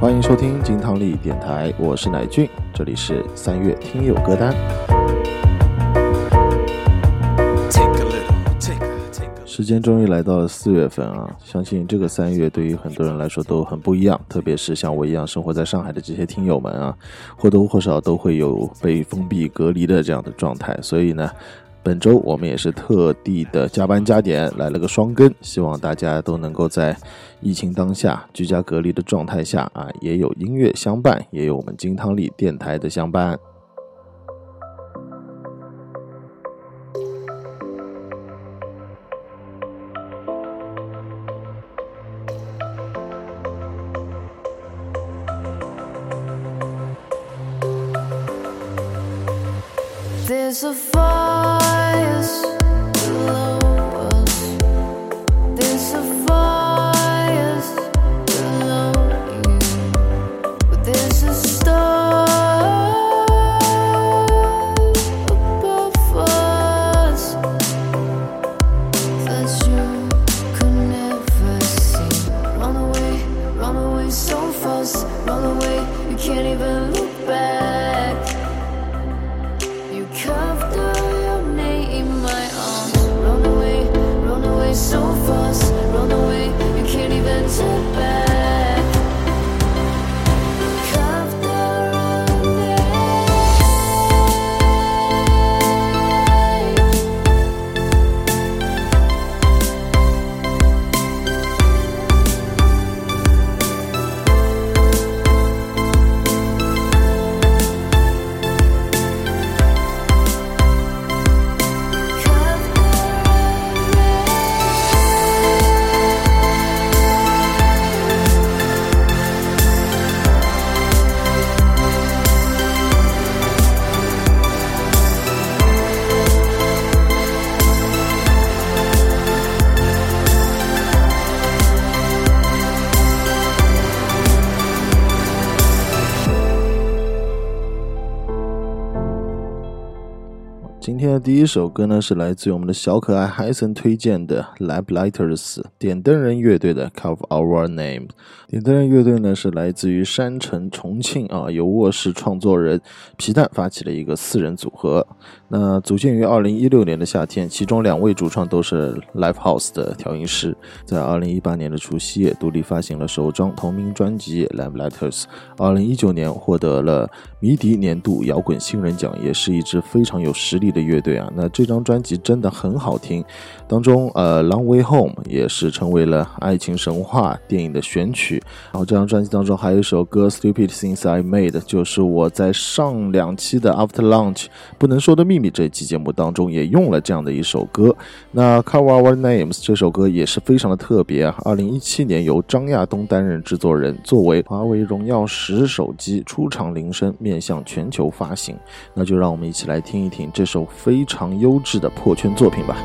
欢迎收听金汤力电台，我是乃俊，这里是三月听友歌单。时间终于来到了四月份啊，相信这个三月对于很多人来说都很不一样，特别是像我一样生活在上海的这些听友们啊，或多或少都会有被封闭隔离的这样的状态，所以呢。本周我们也是特地的加班加点来了个双更，希望大家都能够在疫情当下居家隔离的状态下啊，也有音乐相伴，也有我们金汤力电台的相伴。今天第一首歌呢，是来自于我们的小可爱海森推荐的 Lab Lighters 点灯人乐队的 Carve Our Name。点灯人乐队呢，是来自于山城重庆啊，由卧室创作人皮蛋发起了一个四人组合。那组建于二零一六年的夏天，其中两位主创都是 Live House 的调音师。在二零一八年的除夕夜，独立发行了首张同名专辑 Lamplighters。二零一九年获得了迷笛年度摇滚新人奖，也是一支非常有实力的乐队啊。那这张专辑真的很好听，当中呃 Long Way Home 也是成为了爱情神话电影的选曲。然后这张专辑当中还有一首歌 Stupid Things I Made，就是我在上两期的 After Lunch 不能说的秘密。这期节目当中也用了这样的一首歌，那 Cover Our Names 这首歌也是非常的特别啊。二零一七年由张亚东担任制作人，作为华为荣耀十手机出厂铃声，面向全球发行。那就让我们一起来听一听这首非常优质的破圈作品吧。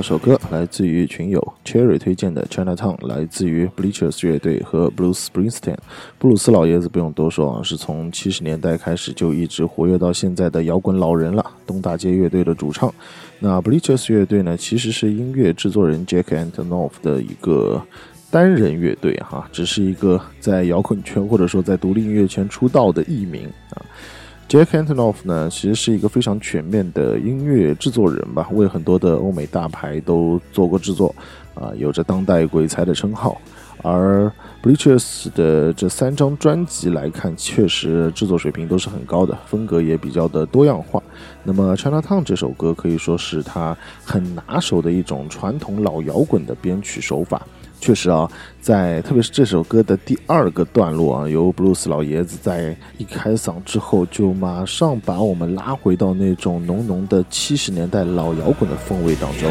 这首歌来自于群友 Cherry 推荐的 Chinatown，来自于 Bleachers 乐队和 Bruce Springsteen。布鲁斯老爷子不用多说啊，是从七十年代开始就一直活跃到现在的摇滚老人了，东大街乐队的主唱。那 Bleachers 乐队呢，其实是音乐制作人 Jack Antonoff 的一个单人乐队哈，只是一个在摇滚圈或者说在独立音乐圈出道的艺名啊。Jack Antonoff 呢，其实是一个非常全面的音乐制作人吧，为很多的欧美大牌都做过制作，啊，有着当代鬼才的称号。而 Bleachers 的这三张专辑来看，确实制作水平都是很高的，风格也比较的多样化。那么《China Town》这首歌可以说是他很拿手的一种传统老摇滚的编曲手法。确实啊，在特别是这首歌的第二个段落啊，由布鲁斯老爷子在一开嗓之后，就马上把我们拉回到那种浓浓的七十年代老摇滚的风味当中。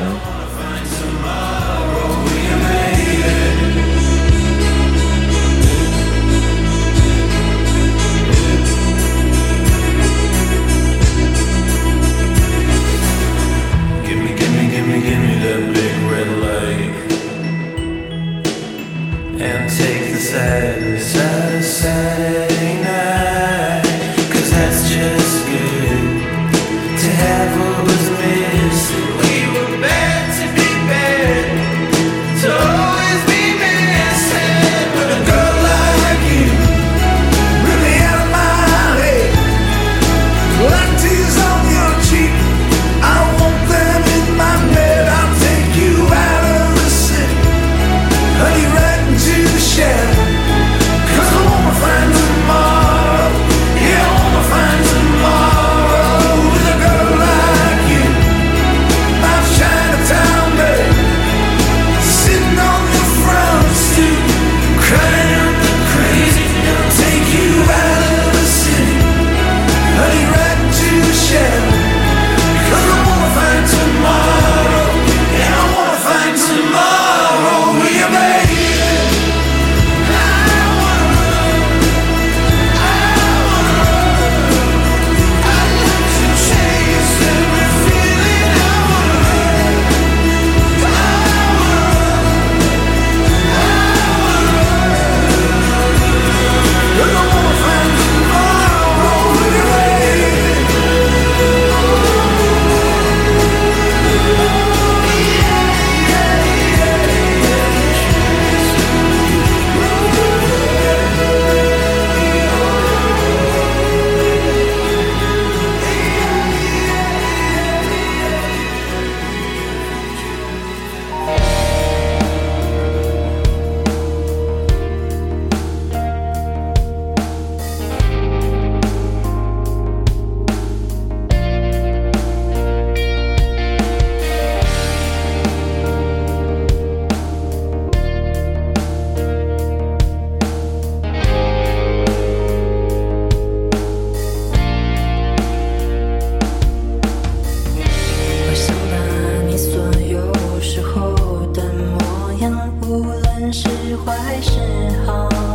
时候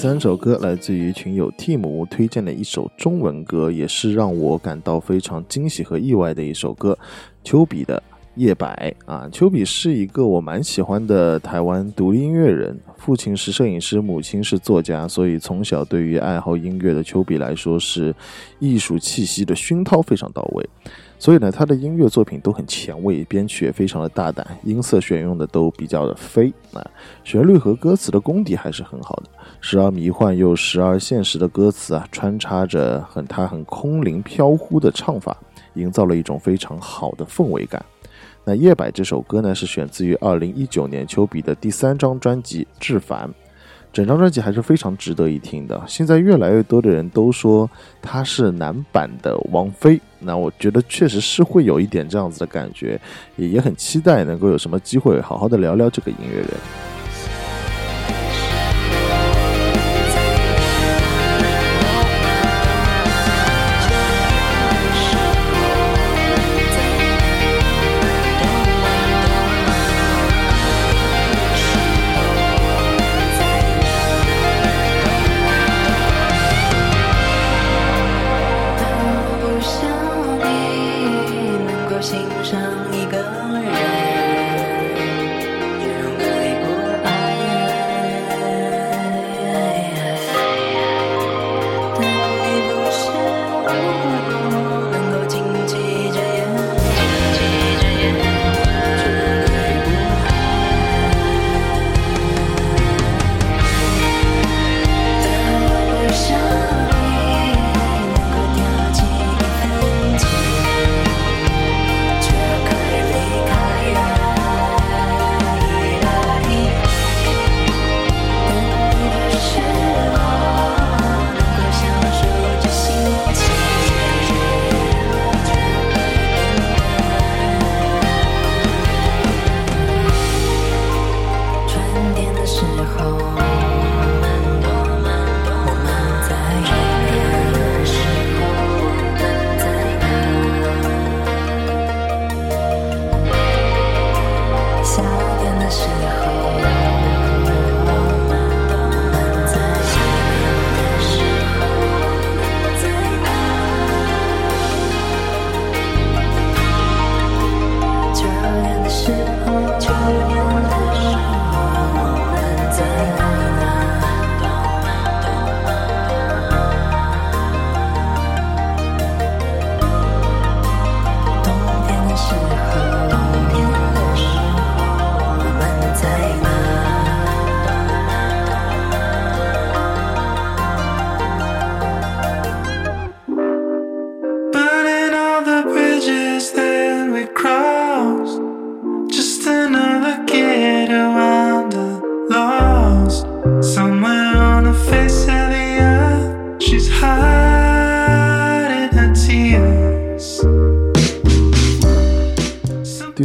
第三首歌来自于群友 Tim 推荐的一首中文歌，也是让我感到非常惊喜和意外的一首歌。丘比的夜白啊，丘比是一个我蛮喜欢的台湾独立音乐人，父亲是摄影师，母亲是作家，所以从小对于爱好音乐的丘比来说，是艺术气息的熏陶非常到位。所以呢，他的音乐作品都很前卫，编曲也非常的大胆，音色选用的都比较的飞啊，旋律和歌词的功底还是很好的，时而迷幻又时而现实的歌词啊，穿插着很他很空灵飘忽的唱法，营造了一种非常好的氛围感。那夜摆这首歌呢，是选自于二零一九年丘比的第三张专辑《至凡》。整张专辑还是非常值得一听的。现在越来越多的人都说他是男版的王菲，那我觉得确实是会有一点这样子的感觉，也也很期待能够有什么机会好好的聊聊这个音乐人。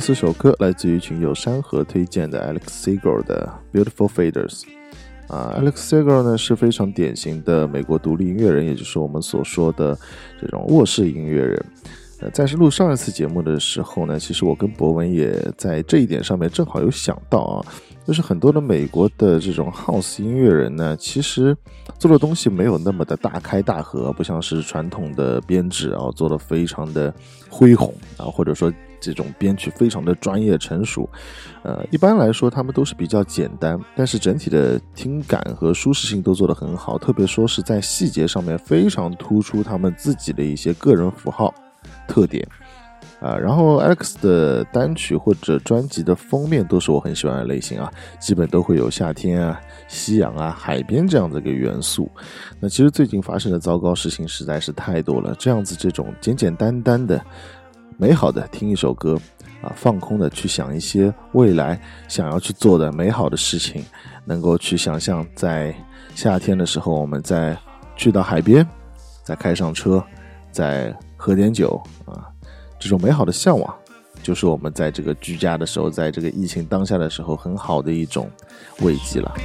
这首歌来自于群友山河推荐的 Alex Segal 的 Beautiful Faders。啊，Alex Segal 呢是非常典型的美国独立音乐人，也就是我们所说的这种卧室音乐人。呃，在是录上一次节目的时候呢，其实我跟博文也在这一点上面正好有想到啊，就是很多的美国的这种 House 音乐人呢，其实做的东西没有那么的大开大合，不像是传统的编制啊，做的非常的恢宏啊，或者说。这种编曲非常的专业成熟，呃，一般来说他们都是比较简单，但是整体的听感和舒适性都做得很好，特别说是在细节上面非常突出他们自己的一些个人符号特点，啊，然后 X 的单曲或者专辑的封面都是我很喜欢的类型啊，基本都会有夏天啊、夕阳啊、海边这样的一个元素。那其实最近发生的糟糕事情实在是太多了，这样子这种简简单单的。美好的听一首歌，啊，放空的去想一些未来想要去做的美好的事情，能够去想象在夏天的时候，我们再去到海边，再开上车，再喝点酒啊，这种美好的向往，就是我们在这个居家的时候，在这个疫情当下的时候，很好的一种慰藉了。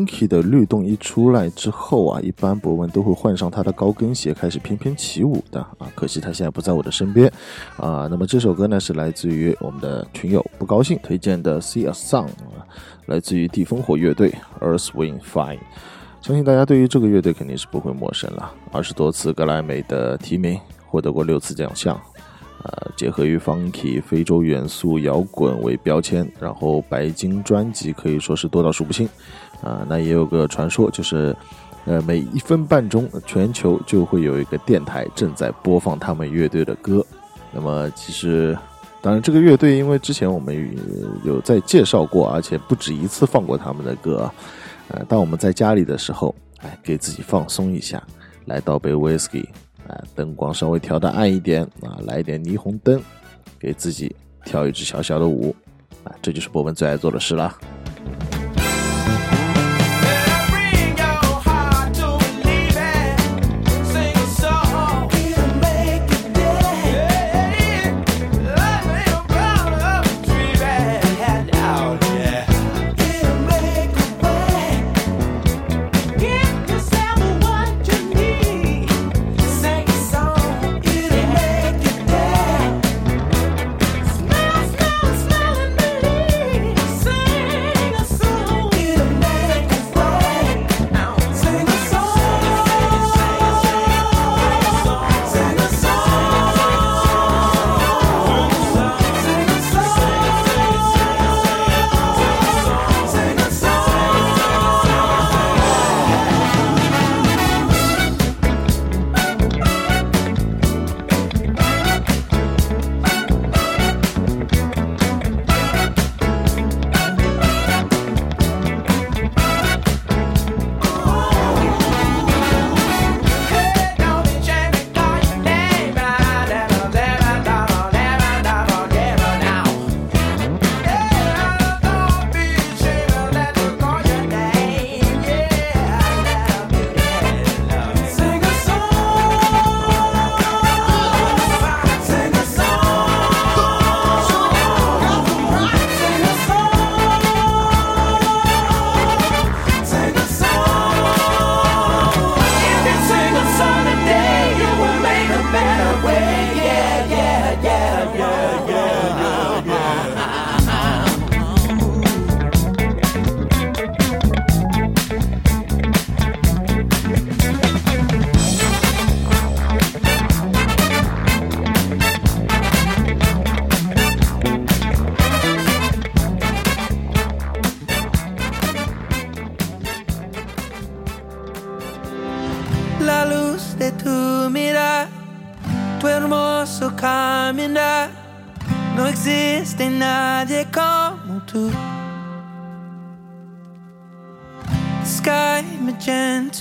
Funky 的律动一出来之后啊，一般博文都会换上他的高跟鞋，开始翩翩起舞的啊。可惜他现在不在我的身边啊。那么这首歌呢，是来自于我们的群友不高兴推荐的《See a Song》，来自于地烽火乐队 Earth Wind Fire。相信大家对于这个乐队肯定是不会陌生了，二十多次格莱美的提名，获得过六次奖项。呃，结合于 funky 非洲元素摇滚为标签，然后白金专辑可以说是多到数不清。啊，那也有个传说，就是呃每一分半钟，全球就会有一个电台正在播放他们乐队的歌。那么其实，当然这个乐队因为之前我们有在介绍过，而且不止一次放过他们的歌。呃，当我们在家里的时候，哎，给自己放松一下，来倒杯 whisky。啊，灯光稍微调的暗一点啊，来一点霓虹灯，给自己跳一支小小的舞，啊，这就是博文最爱做的事了。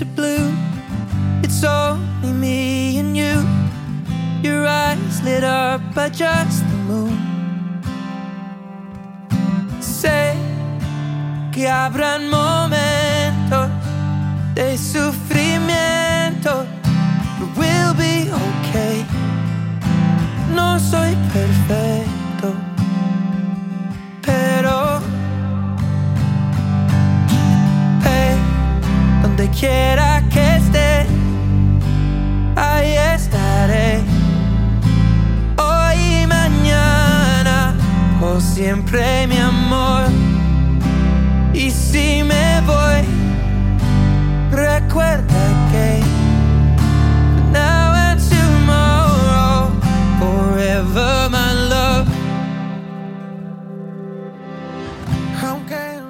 Blue, it's only me and you. Your eyes lit up by just the moon. Sé que habrán siempre mi amor. Y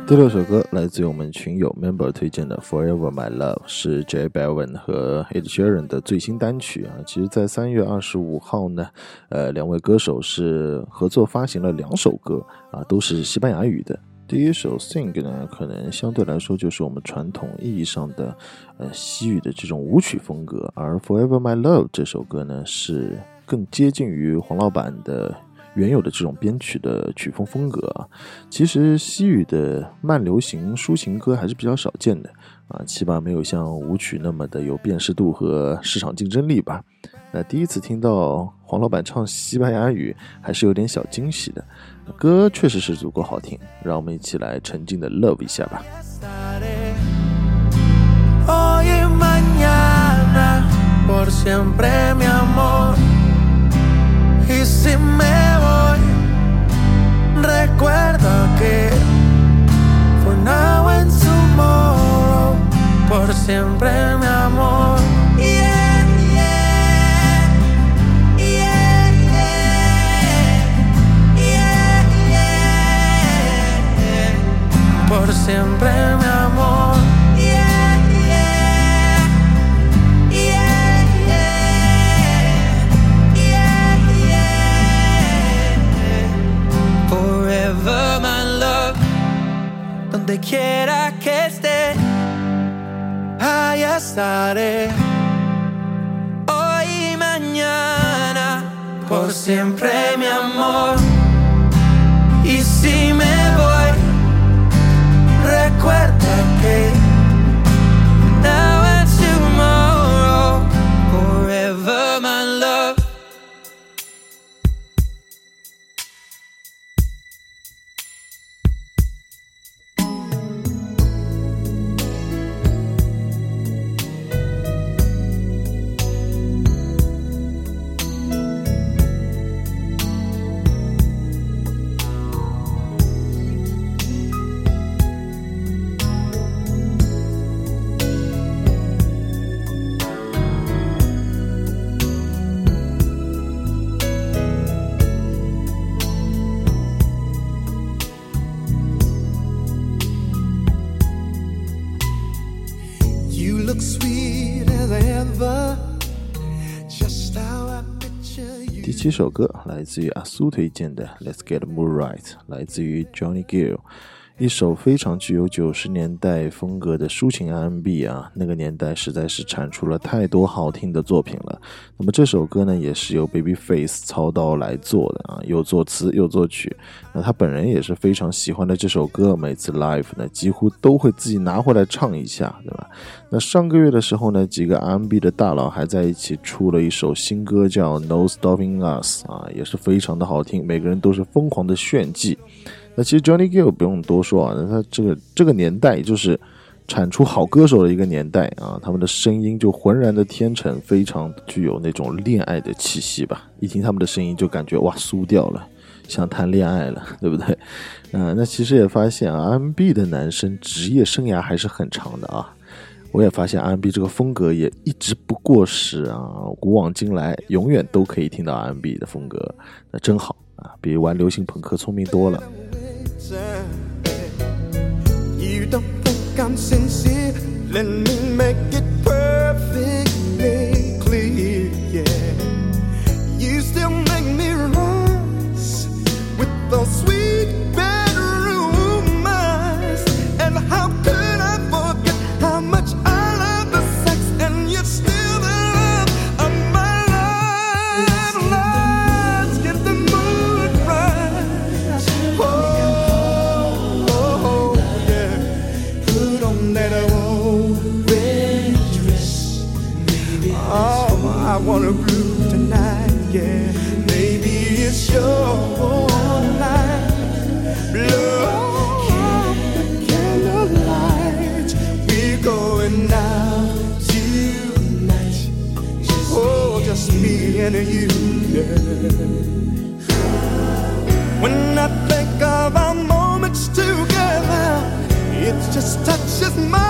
第六首歌来自于我们群友 member 推荐的《Forever My Love》，是 Jay Bilvin 和 Ed Sheeran 的最新单曲啊。其实，在三月二十五号呢，呃，两位歌手是合作发行了两首歌啊，都是西班牙语的。第一首《Sing》呢，可能相对来说就是我们传统意义上的呃西语的这种舞曲风格，而《Forever My Love》这首歌呢，是更接近于黄老板的。原有的这种编曲的曲风风格啊。其实西语的慢流行抒情歌还是比较少见的啊起码没有像舞曲那么的有辨识度和市场竞争力吧。那第一次听到黄老板唱西班牙语还是有点小惊喜的歌确实是足够好听让我们一起来沉浸的 love 一下吧。Y si me voy, recuerda que for now and tomorrow, por siempre mi amor. 七首歌来自于阿苏推荐的《Let's Get Mood Right》，来自于 Johnny Gill，一首非常具有九十年代风格的抒情 R&B 啊，那个年代实在是产出了太多好听的作品了。那么这首歌呢，也是由 Babyface 操刀来做的啊，又作词又作曲。那他本人也是非常喜欢的这首歌，每次 live 呢几乎都会自己拿回来唱一下，对吧？那上个月的时候呢，几个 R&B 的大佬还在一起出了一首新歌，叫《No Stopping Us》啊，也是非常的好听，每个人都是疯狂的炫技。那其实 Johnny Gill 不用多说啊，那他这个这个年代就是产出好歌手的一个年代啊，他们的声音就浑然的天成，非常具有那种恋爱的气息吧。一听他们的声音就感觉哇酥掉了，想谈恋爱了，对不对？嗯、那其实也发现啊，R&B 的男生职业生涯还是很长的啊。我也发现 R&B 这个风格也一直不过时啊，古往今来永远都可以听到 R&B 的风格，那真好啊，比玩流行朋克聪明多了。You don't think I'm sincere? Let me make it yeah. Maybe it's your night. Blow the candlelight. We're going out tonight. Oh, just me and you, yeah. When I think of our moments together, it just touches my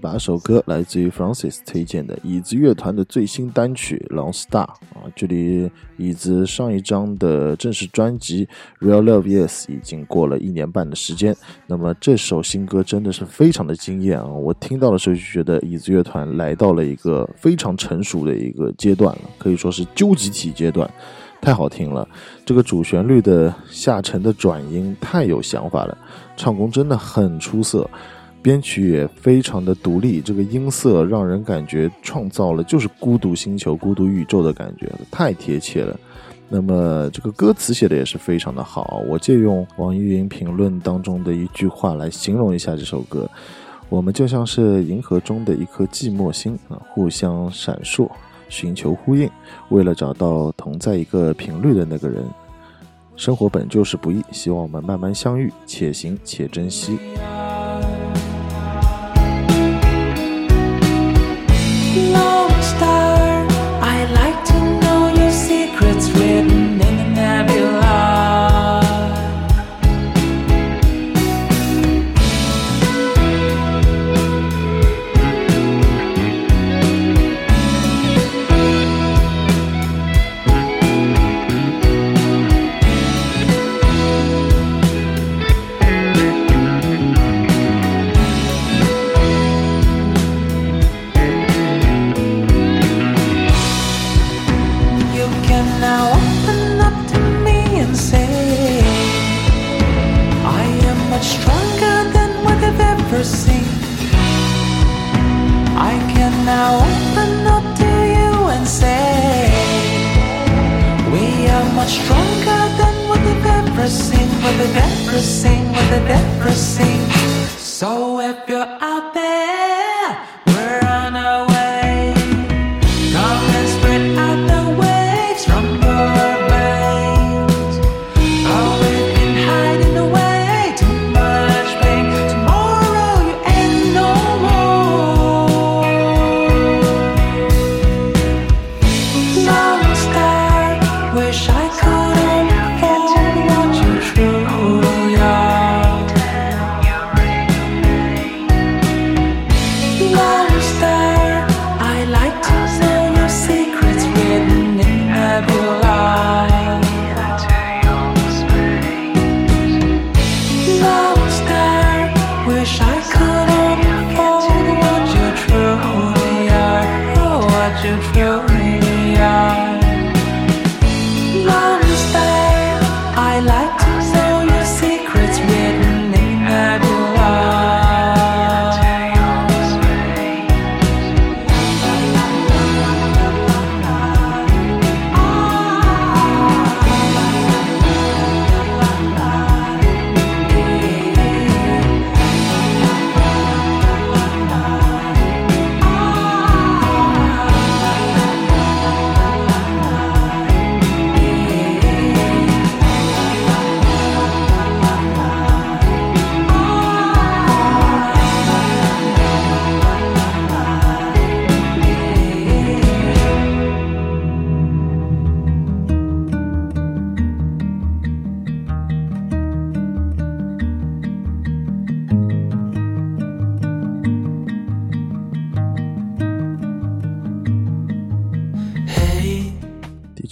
把首歌来自于 Francis 推荐的椅子乐团的最新单曲《Long Star》啊，距离椅子上一张的正式专辑《Real Love Yes》已经过了一年半的时间。那么这首新歌真的是非常的惊艳啊！我听到的时候就觉得椅子乐团来到了一个非常成熟的一个阶段了，可以说是究极体阶段。太好听了，这个主旋律的下沉的转音太有想法了，唱功真的很出色。编曲也非常的独立，这个音色让人感觉创造了就是孤独星球、孤独宇宙的感觉，太贴切了。那么这个歌词写的也是非常的好，我借用网易云评论当中的一句话来形容一下这首歌：我们就像是银河中的一颗寂寞星啊，互相闪烁，寻求呼应，为了找到同在一个频率的那个人。生活本就是不易，希望我们慢慢相遇，且行且珍惜。No.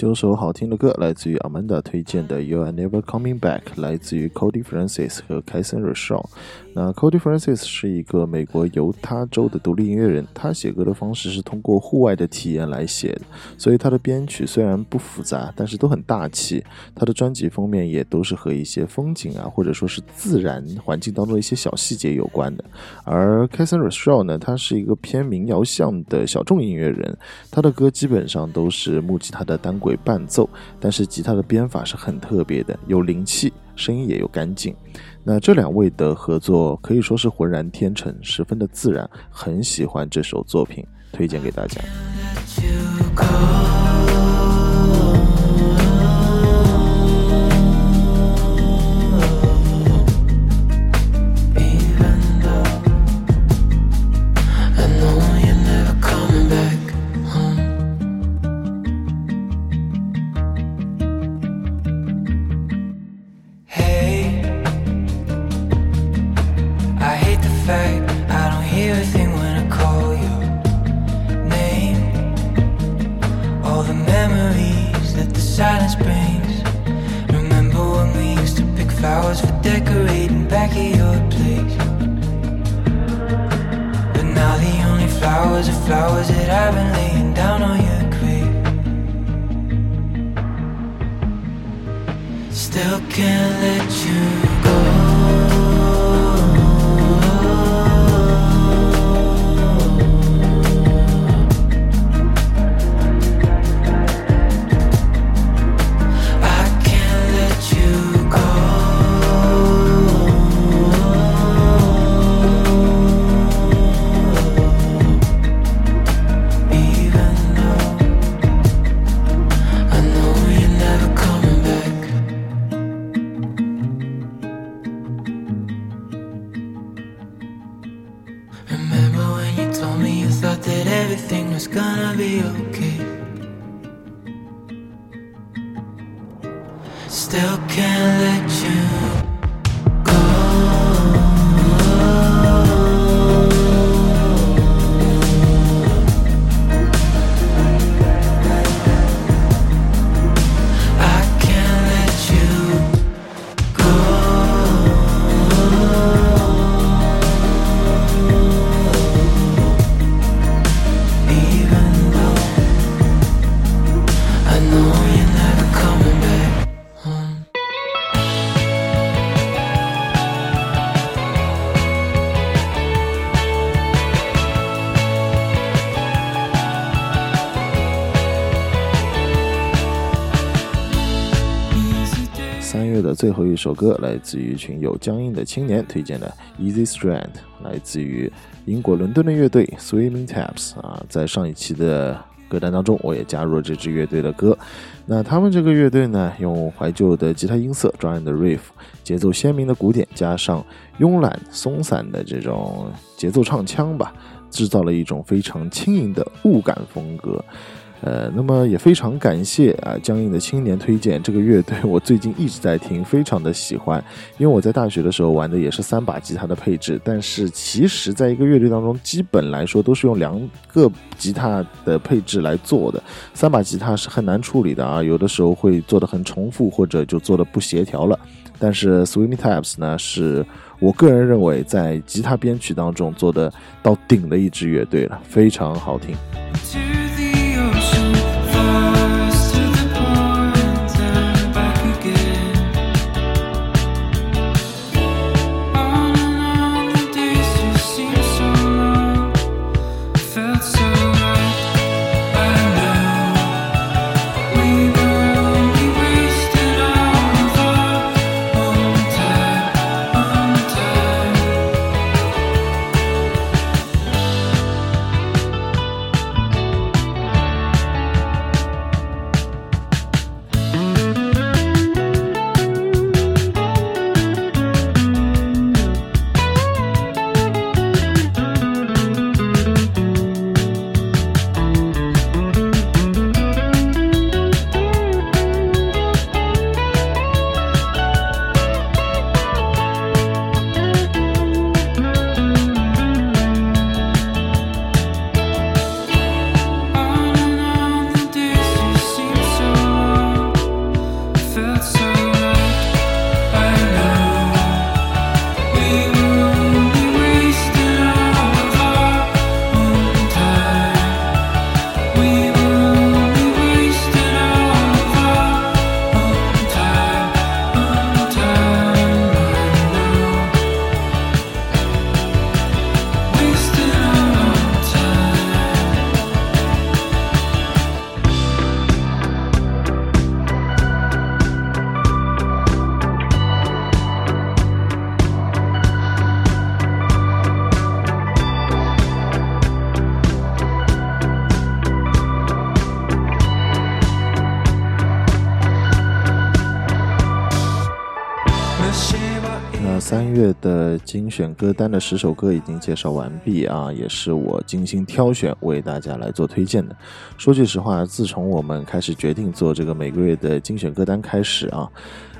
九首好听的歌来自于 Amanda 推荐的《You Are Never Coming Back》，来自于 Cody Francis 和 Kason Rochelle。那 Cody Francis 是一个美国犹他州的独立音乐人，他写歌的方式是通过户外的体验来写的，所以他的编曲虽然不复杂，但是都很大气。他的专辑封面也都是和一些风景啊，或者说是自然环境当中的一些小细节有关的。而 Kason Rochelle 呢，他是一个偏民谣向的小众音乐人，他的歌基本上都是木吉他的单轨伴奏，但是吉他的编法是很特别的，有灵气，声音也有干净。那这两位的合作可以说是浑然天成，十分的自然，很喜欢这首作品，推荐给大家。最后一首歌来自于一群有僵硬的青年推荐的《Easy Strand》，来自于英国伦敦的乐队 Swimming Taps 啊，在上一期的歌单当中，我也加入了这支乐队的歌。那他们这个乐队呢，用怀旧的吉他音色、抓人的 riff、节奏鲜明的鼓点，加上慵懒松散的这种节奏唱腔吧，制造了一种非常轻盈的物感风格。呃，那么也非常感谢啊，僵硬的青年推荐这个乐队，我最近一直在听，非常的喜欢。因为我在大学的时候玩的也是三把吉他的配置，但是其实在一个乐队当中，基本来说都是用两个吉他的配置来做的。三把吉他是很难处理的啊，有的时候会做的很重复，或者就做的不协调了。但是 Swimming Taps 呢，是我个人认为在吉他编曲当中做的到顶的一支乐队了，非常好听。精选歌单的十首歌已经介绍完毕啊，也是我精心挑选为大家来做推荐的。说句实话，自从我们开始决定做这个每个月的精选歌单开始啊，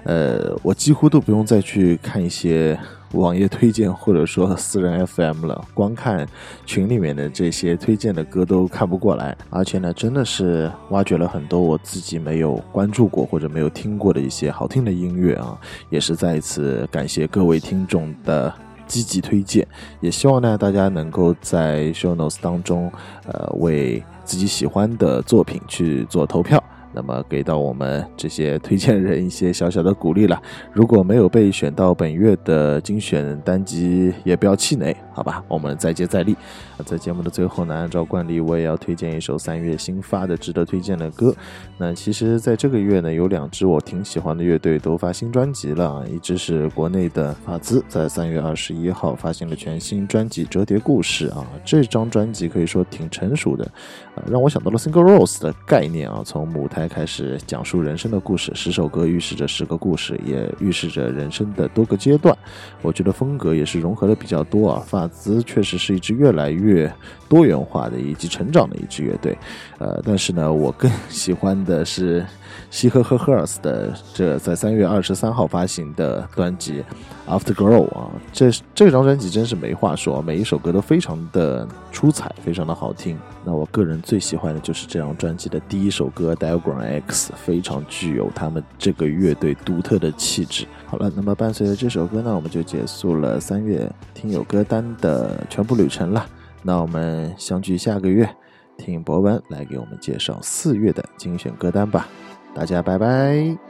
呃，我几乎都不用再去看一些网页推荐或者说私人 FM 了，光看群里面的这些推荐的歌都看不过来，而且呢，真的是挖掘了很多我自己没有关注过或者没有听过的一些好听的音乐啊，也是再一次感谢各位听众的。积极推荐，也希望呢大家能够在 show notes 当中，呃，为自己喜欢的作品去做投票。那么给到我们这些推荐人一些小小的鼓励了。如果没有被选到本月的精选单集，也不要气馁，好吧？我们再接再厉。在节目的最后呢，按照惯例，我也要推荐一首三月新发的值得推荐的歌。那其实，在这个月呢，有两支我挺喜欢的乐队都发新专辑了，一支是国内的法兹，在三月二十一号发行了全新专辑《折叠故事》啊，这张专辑可以说挺成熟的，让我想到了 Single Rose 的概念啊，从母胎开始讲述人生的故事，十首歌预示着十个故事，也预示着人生的多个阶段。我觉得风格也是融合的比较多啊，发兹确实是一支越来越多元化的以及成长的一支乐队。呃，但是呢，我更 喜欢的是西呵呵赫尔斯的这在三月二十三号发行的专辑《After Glow》啊，这这张专辑真是没话说，每一首歌都非常的出彩，非常的好听。那我个人最喜欢的就是这张专辑的第一首歌《Diagram X》，非常具有他们这个乐队独特的气质。好了，那么伴随着这首歌呢，我们就结束了三月听友歌单的全部旅程了。那我们相聚下个月。听博文来给我们介绍四月的精选歌单吧，大家拜拜。